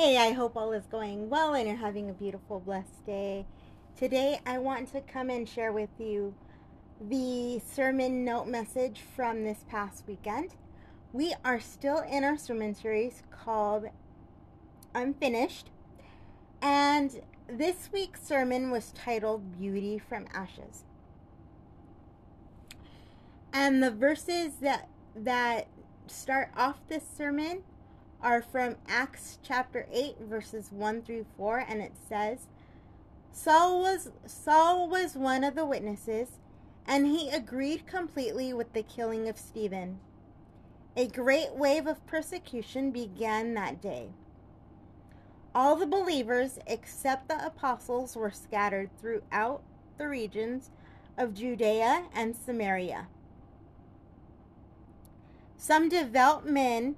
Hey, I hope all is going well and you're having a beautiful, blessed day. Today, I want to come and share with you the sermon note message from this past weekend. We are still in our sermon series called Unfinished, and this week's sermon was titled Beauty from Ashes. And the verses that that start off this sermon are from Acts chapter 8 verses 1 through 4 and it says Saul was Saul was one of the witnesses and he agreed completely with the killing of Stephen. A great wave of persecution began that day. All the believers except the apostles were scattered throughout the regions of Judea and Samaria. Some devout men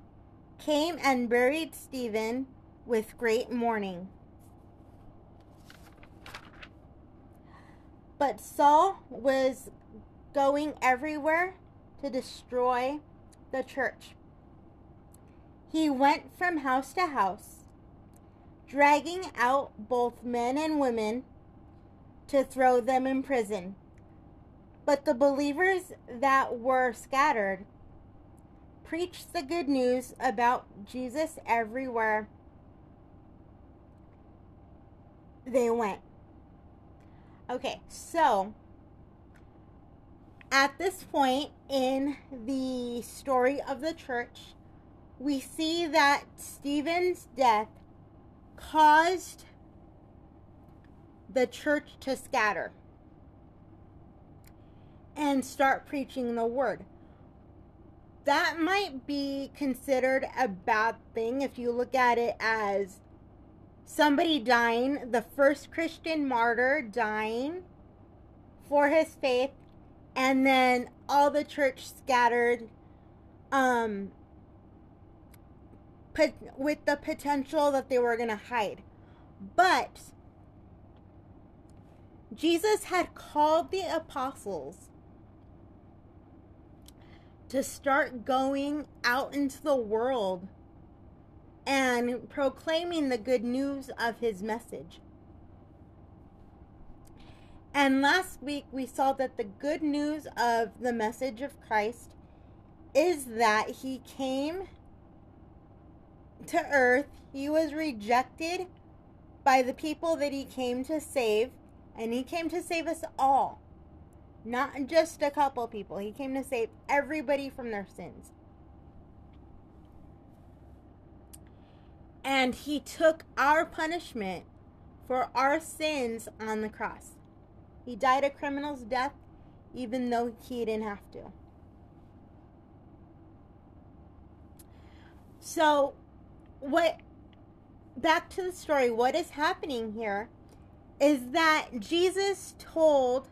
came and buried Stephen with great mourning. But Saul was going everywhere to destroy the church. He went from house to house, dragging out both men and women to throw them in prison. But the believers that were scattered preached the good news about Jesus everywhere they went. Okay, so at this point in the story of the church, we see that Stephen's death caused the church to scatter and start preaching the word that might be considered a bad thing if you look at it as somebody dying, the first Christian martyr dying for his faith, and then all the church scattered um, put, with the potential that they were going to hide. But Jesus had called the apostles to start going out into the world and proclaiming the good news of his message. And last week we saw that the good news of the message of Christ is that he came to earth, he was rejected by the people that he came to save, and he came to save us all. Not just a couple people. He came to save everybody from their sins. And he took our punishment for our sins on the cross. He died a criminal's death even though he didn't have to. So, what back to the story, what is happening here is that Jesus told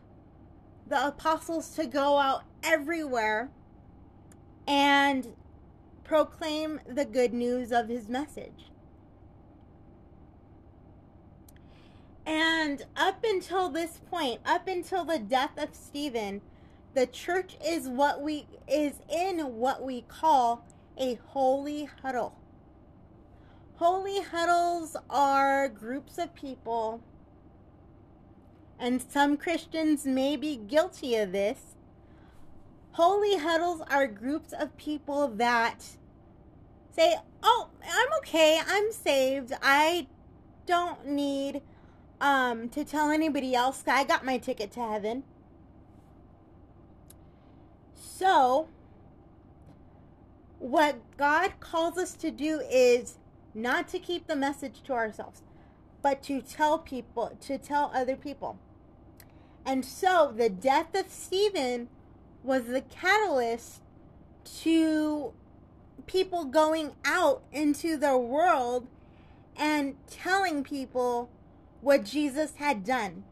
the apostles to go out everywhere and proclaim the good news of his message. And up until this point, up until the death of Stephen, the church is what we is in what we call a holy huddle. Holy huddles are groups of people and some Christians may be guilty of this. Holy huddles are groups of people that say, Oh, I'm okay, I'm saved. I don't need um, to tell anybody else. I got my ticket to heaven. So, what God calls us to do is not to keep the message to ourselves. but to tell people, to tell other people. And so the death of Stephen was the catalyst to people going out into the world and telling people what Jesus had done.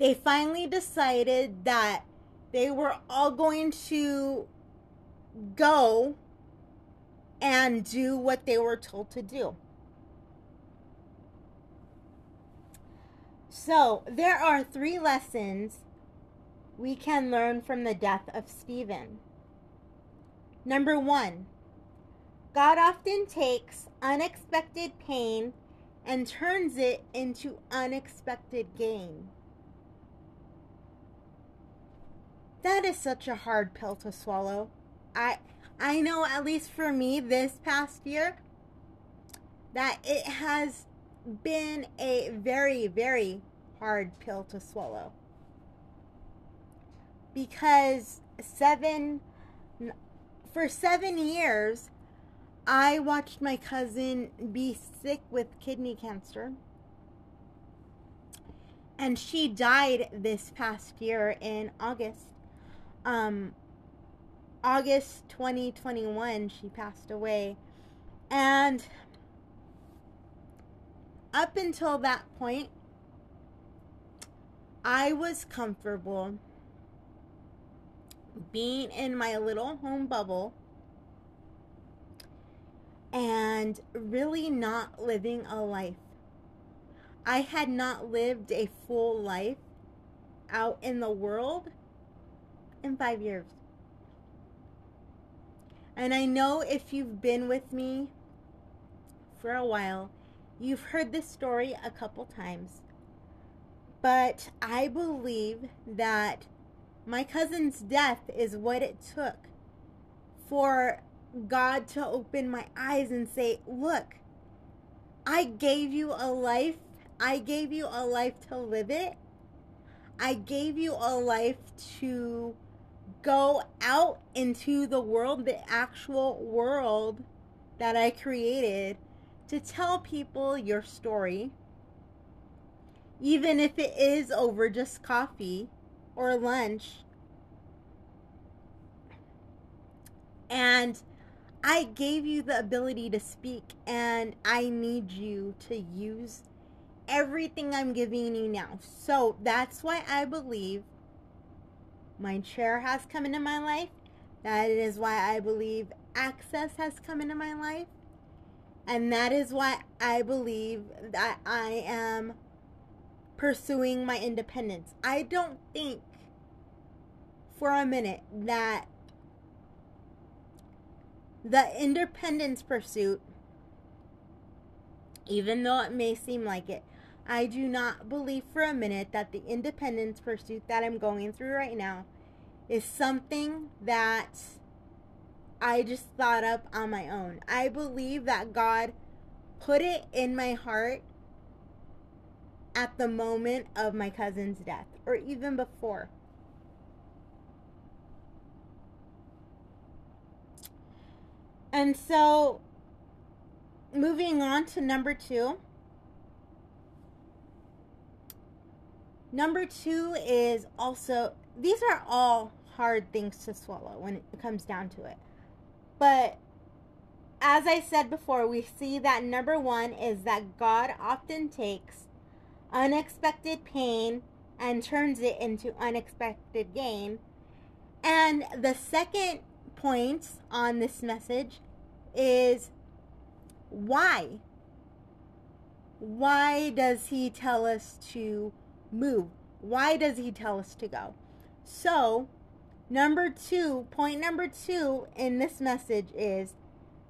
They finally decided that they were all going to go and do what they were told to do. So, there are three lessons we can learn from the death of Stephen. Number one, God often takes unexpected pain and turns it into unexpected gain. That is such a hard pill to swallow. I I know at least for me this past year that it has been a very very hard pill to swallow. Because 7 for 7 years I watched my cousin be sick with kidney cancer. And she died this past year in August. Um, August 2021, she passed away. And up until that point, I was comfortable being in my little home bubble and really not living a life. I had not lived a full life out in the world in five years. And I know if you've been with me for a while, you've heard this story a couple times. But I believe that my cousin's death is what it took for God to open my eyes and say, Look, I gave you a life. I gave you a life to live it. I gave you a life to go out into the world, the actual world that I created, to tell people your story. Even if it is over just coffee or lunch. And I gave you the ability to speak, and I need you to use everything I'm giving you now. So that's why I believe my chair has come into my life. That is why I believe access has come into my life. And that is why I believe that I am pursuing my independence. I don't think for a minute that the independence pursuit, even though it may seem like it, I do not believe for a minute that the independence pursuit that I'm going through right now is something that I just thought up on my own. I believe that God put it in my heart at the moment of my cousin's death or even before. And so, moving on to number two. Number two is also, these are all hard things to swallow when it comes down to it. But as I said before, we see that number one is that God often takes unexpected pain and turns it into unexpected gain. And the second point on this message is why? Why does he tell us to move? Why does he tell us to go? So, number two, point number two in this message is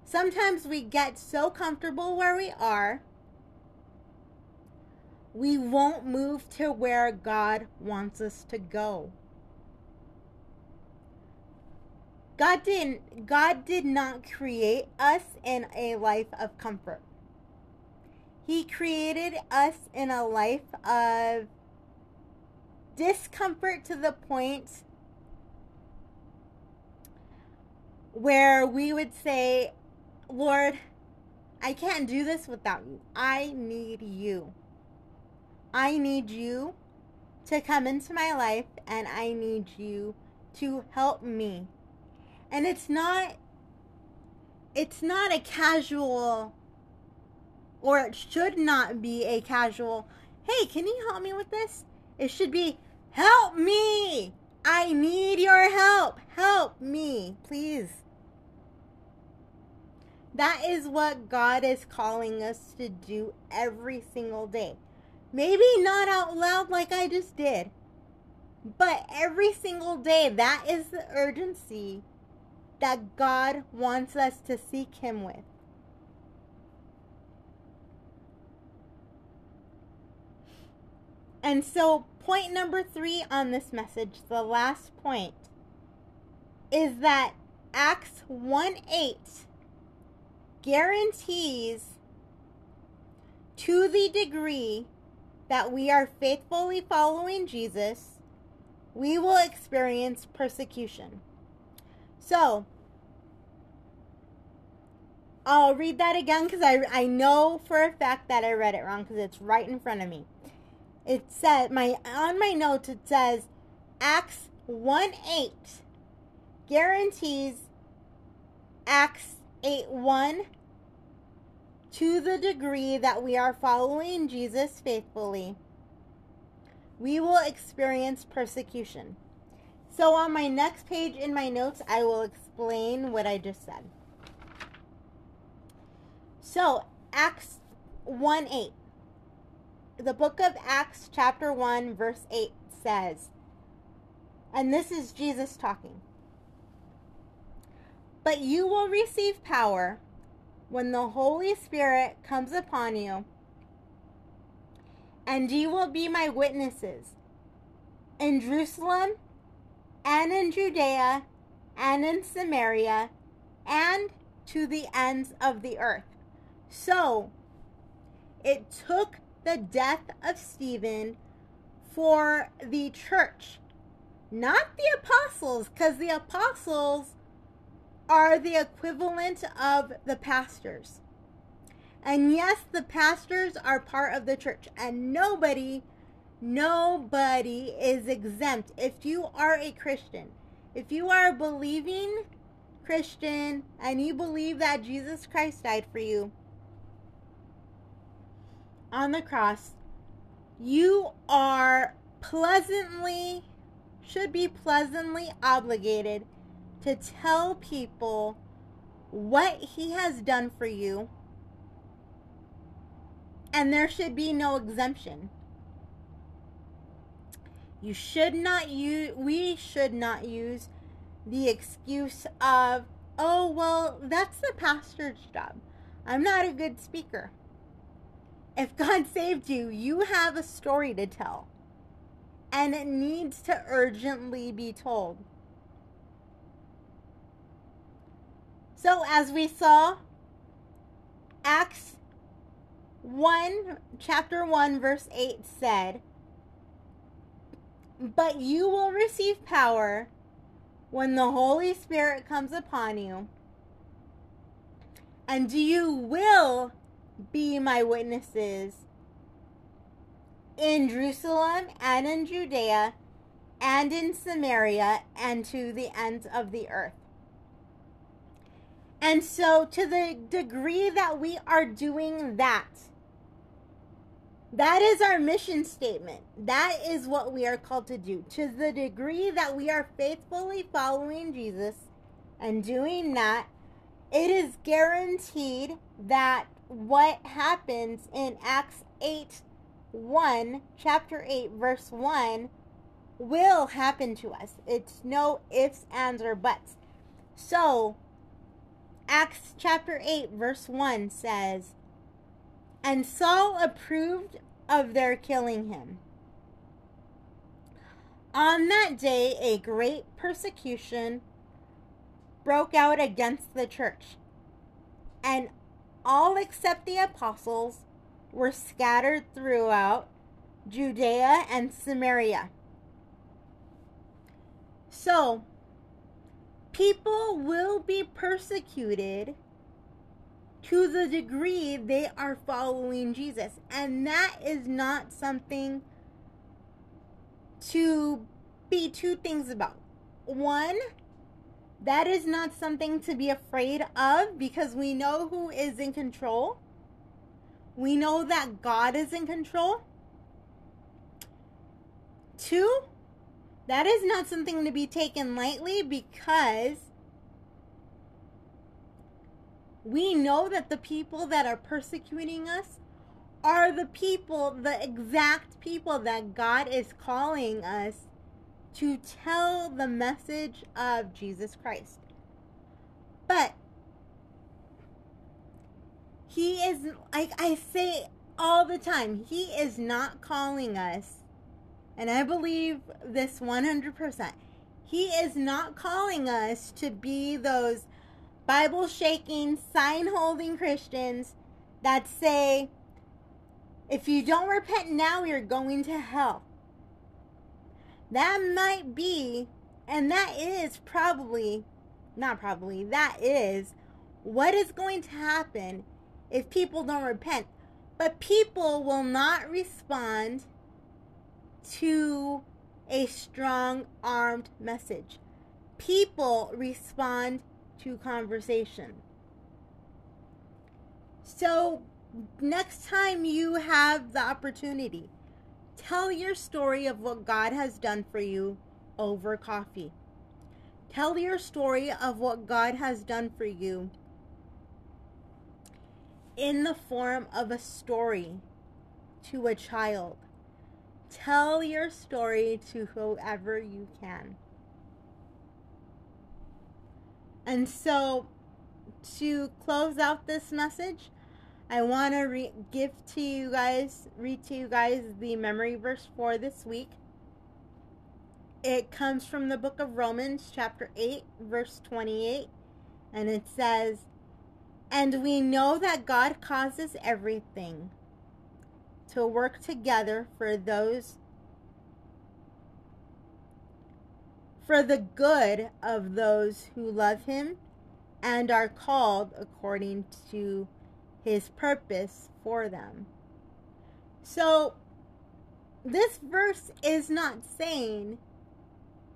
sometimes we get so comfortable where we are, we won't move to where God wants us to go. God didn't God did not create us in a life of comfort. He created us in a life of discomfort to the point where we would say, Lord, I can't do this without you. I need you. I need you to come into my life and I need you to help me. And it's not it's not a casual or it should not be a casual, "Hey, can you help me with this?" It should be, "Help me! I need your help. Help me, please." That is what God is calling us to do every single day. Maybe not out loud like I just did, but every single day, that is the urgency that God wants us to seek Him with. And so, point number three on this message, the last point, is that Acts 1 8 guarantees to the degree that we are faithfully following Jesus, we will experience persecution. So, I'll read that again because I, I know for a fact that I read it wrong because it's right in front of me. It said my on my notes it says Acts 1 8 guarantees Acts 8 1 to the degree that we are following Jesus faithfully, we will experience persecution. So, on my next page in my notes, I will explain what I just said. So, Acts 1 8. The book of Acts, chapter 1, verse 8 says, and this is Jesus talking. But you will receive power when the Holy Spirit comes upon you, and you will be my witnesses in Jerusalem and in Judea and in Samaria and to the ends of the earth. So, it took the death of Stephen for the church, not the apostles, because the apostles are the equivalent of the pastors. And yes, the pastors are part of the church, and nobody, nobody is exempt. If you are a Christian, if you are a believing Christian and you believe that Jesus Christ died for you on the cross, you are pleasantly, should be pleasantly obligated to tell people what he has done for you, and there should be no exemption. You should not use, we should not use the excuse of, oh, well, that's the pastor's job. I'm not a good speaker. If God saved you, you have a story to tell. And it needs to urgently be told. So, as we saw, Acts 1, chapter 1, verse 8 said, But you will receive power when the Holy Spirit comes upon you, and you will be my witnesses in Jerusalem and in Judea and in Samaria and to the ends of the earth. And so, to the degree that we are doing that, that is our mission statement. That is what we are called to do. To the degree that we are faithfully following Jesus and doing that, it is guaranteed that what happens in Acts 8 1, chapter 8, verse 1, will happen to us. It's no ifs, ands, or buts. So, Acts chapter 8, verse 1 says, And Saul approved of their killing him. On that day, a great persecution broke out against the church, and all except the apostles were scattered throughout Judea and Samaria. So, people will be persecuted to the degree they are following Jesus. And that is not something to be two things about. One, that is not something to be afraid of because we know who is in control. We know that God is in control. Two, that is not something to be taken lightly because we know that the people that are persecuting us are the people, the exact people that God is calling us to tell the message of Jesus Christ. But he is, like I say all the time, he is not calling us, and I believe this 100%. He is not calling us to be those Bible shaking, sign holding Christians that say, if you don't repent now, you're going to hell. That might be, and that is probably, not probably, that is what is going to happen if people don't repent. But people will not respond to a strong armed message. People respond to conversation. So, next time you have the opportunity, tell your story of what God has done for you over coffee. Tell your story of what God has done for you in the form of a story to a child. Tell your story to whoever you can. And so, to close out this message, I want to re- give to you guys, read to you guys the memory verse for this week. It comes from the book of Romans, chapter 8, verse 28, and it says, And we know that God causes everything to work together for those for the good of those who love him and are called according to his purpose for them. So, this verse is not saying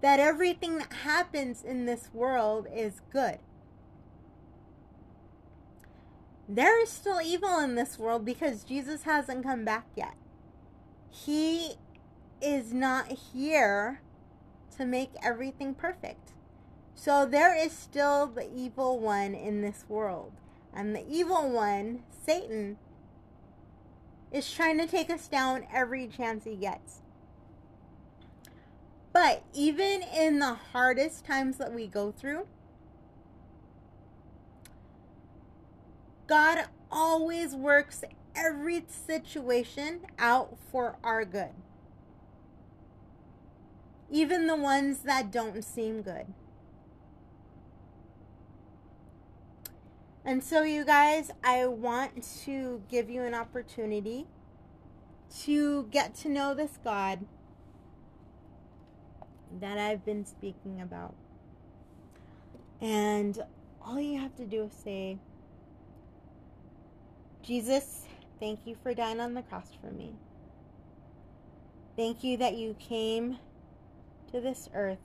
that everything that happens in this world is good. There is still evil in this world because Jesus hasn't come back yet. He is not here to make everything perfect. So there is still the evil one in this world. And the evil one, Satan, is trying to take us down every chance he gets. But even in the hardest times that we go through, God always works every situation out for our good even the ones that don't seem good. And so, you guys, I want to give you an opportunity to get to know this God that I've been speaking about. And all you have to do is say, Jesus, thank you for dying on the cross for me. Thank you that you came to this earth,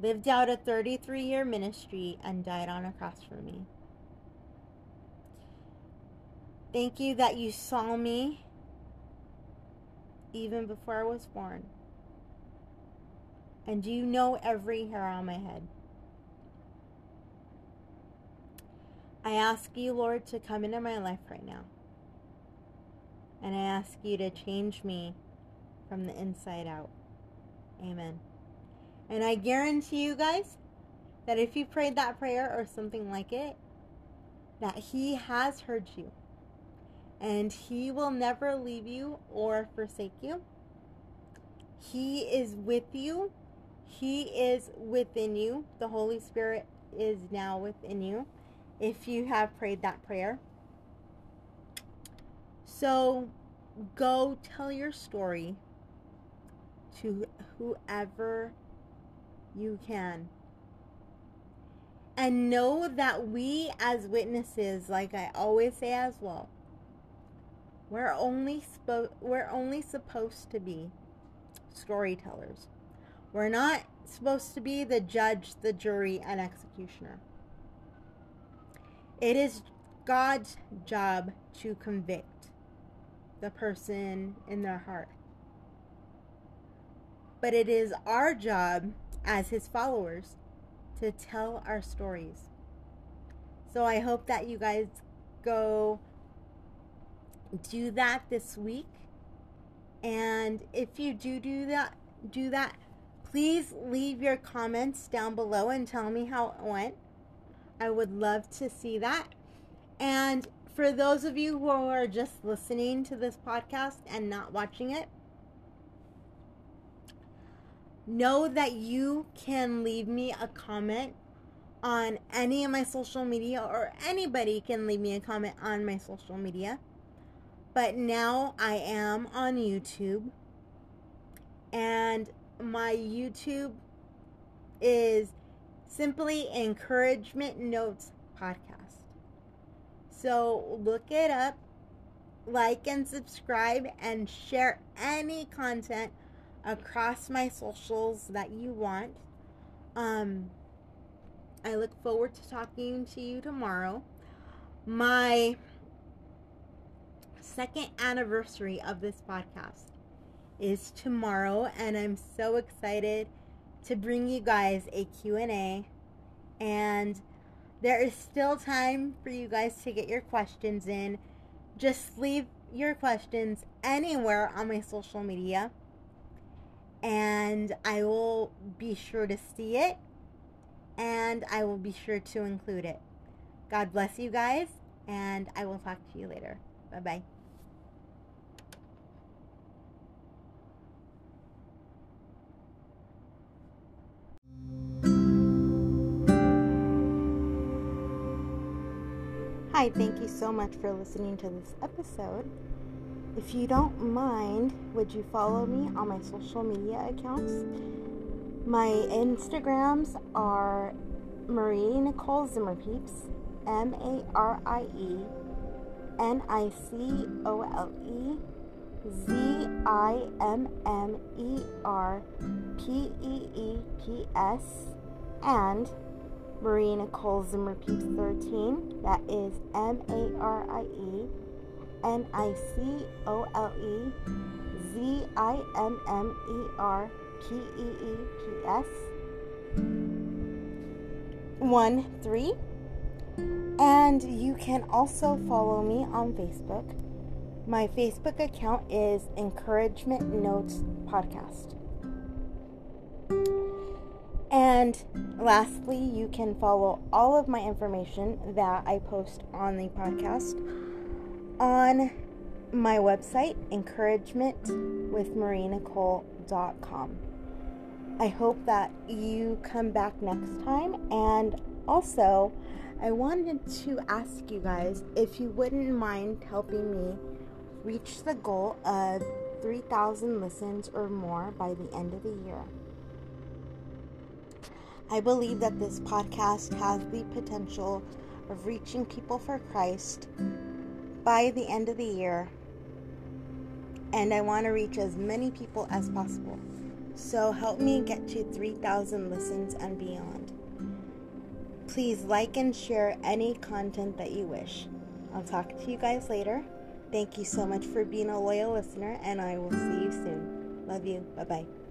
lived out a 33 year ministry, and died on a cross for me. Thank you that you saw me even before I was born. And do you know every hair on my head. I ask you, Lord, to come into my life right now. And I ask you to change me from the inside out. Amen. And I guarantee you guys that if you prayed that prayer or something like it, that He has heard you. And He will never leave you or forsake you. He is with you. He is within you. The Holy Spirit is now within you if you have prayed that prayer. So go tell your story to whoever you can. And know that we, as witnesses, like I always say as well, we're only spo- we're only supposed to be storytellers. We're not supposed to be the judge, the jury, and executioner. It is God's job to convict the person in their heart. But it is our job as his followers to tell our stories. So I hope that you guys go do that this week. And if you do do that, do that, please leave your comments down below and tell me how it went. I would love to see that. And for those of you who are just listening to this podcast and not watching it, know that you can leave me a comment on any of my social media, or anybody can leave me a comment on my social media. But now I am on YouTube, and my YouTube is simply Encouragement Notes Podcast. So look it up, like and subscribe, and share any content across my socials that you want. Um, I look forward to talking to you tomorrow. My second anniversary of this podcast is tomorrow and I'm so excited to bring you guys a Q&A and there is still time for you guys to get your questions in. Just leave your questions anywhere on my social media and I will be sure to see it and I will be sure to include it. God bless you guys and I will talk to you later. Bye bye. Hi, thank you so much for listening to this episode. If you don't mind, would you follow me on my social media accounts? My Instagrams are Marie Nicole Zimmerpeeps, M A R I E N I C O L E Z I M M E R P E E P S, and Marie Nicole Zimmer Peeps 13. That is M A R I E N I C O L E Z I M M E R P E E P S 1 3. And you can also follow me on Facebook. My Facebook account is Encouragement Notes Podcast. And lastly, you can follow all of my information that I post on the podcast on my website, encouragementwithmarienicole.com. I hope that you come back next time. And also, I wanted to ask you guys if you wouldn't mind helping me reach the goal of 3,000 listens or more by the end of the year. I believe that this podcast has the potential of reaching people for Christ by the end of the year. And I want to reach as many people as possible. So help me get to 3,000 listens and beyond. Please like and share any content that you wish. I'll talk to you guys later. Thank you so much for being a loyal listener, and I will see you soon. Love you. Bye bye.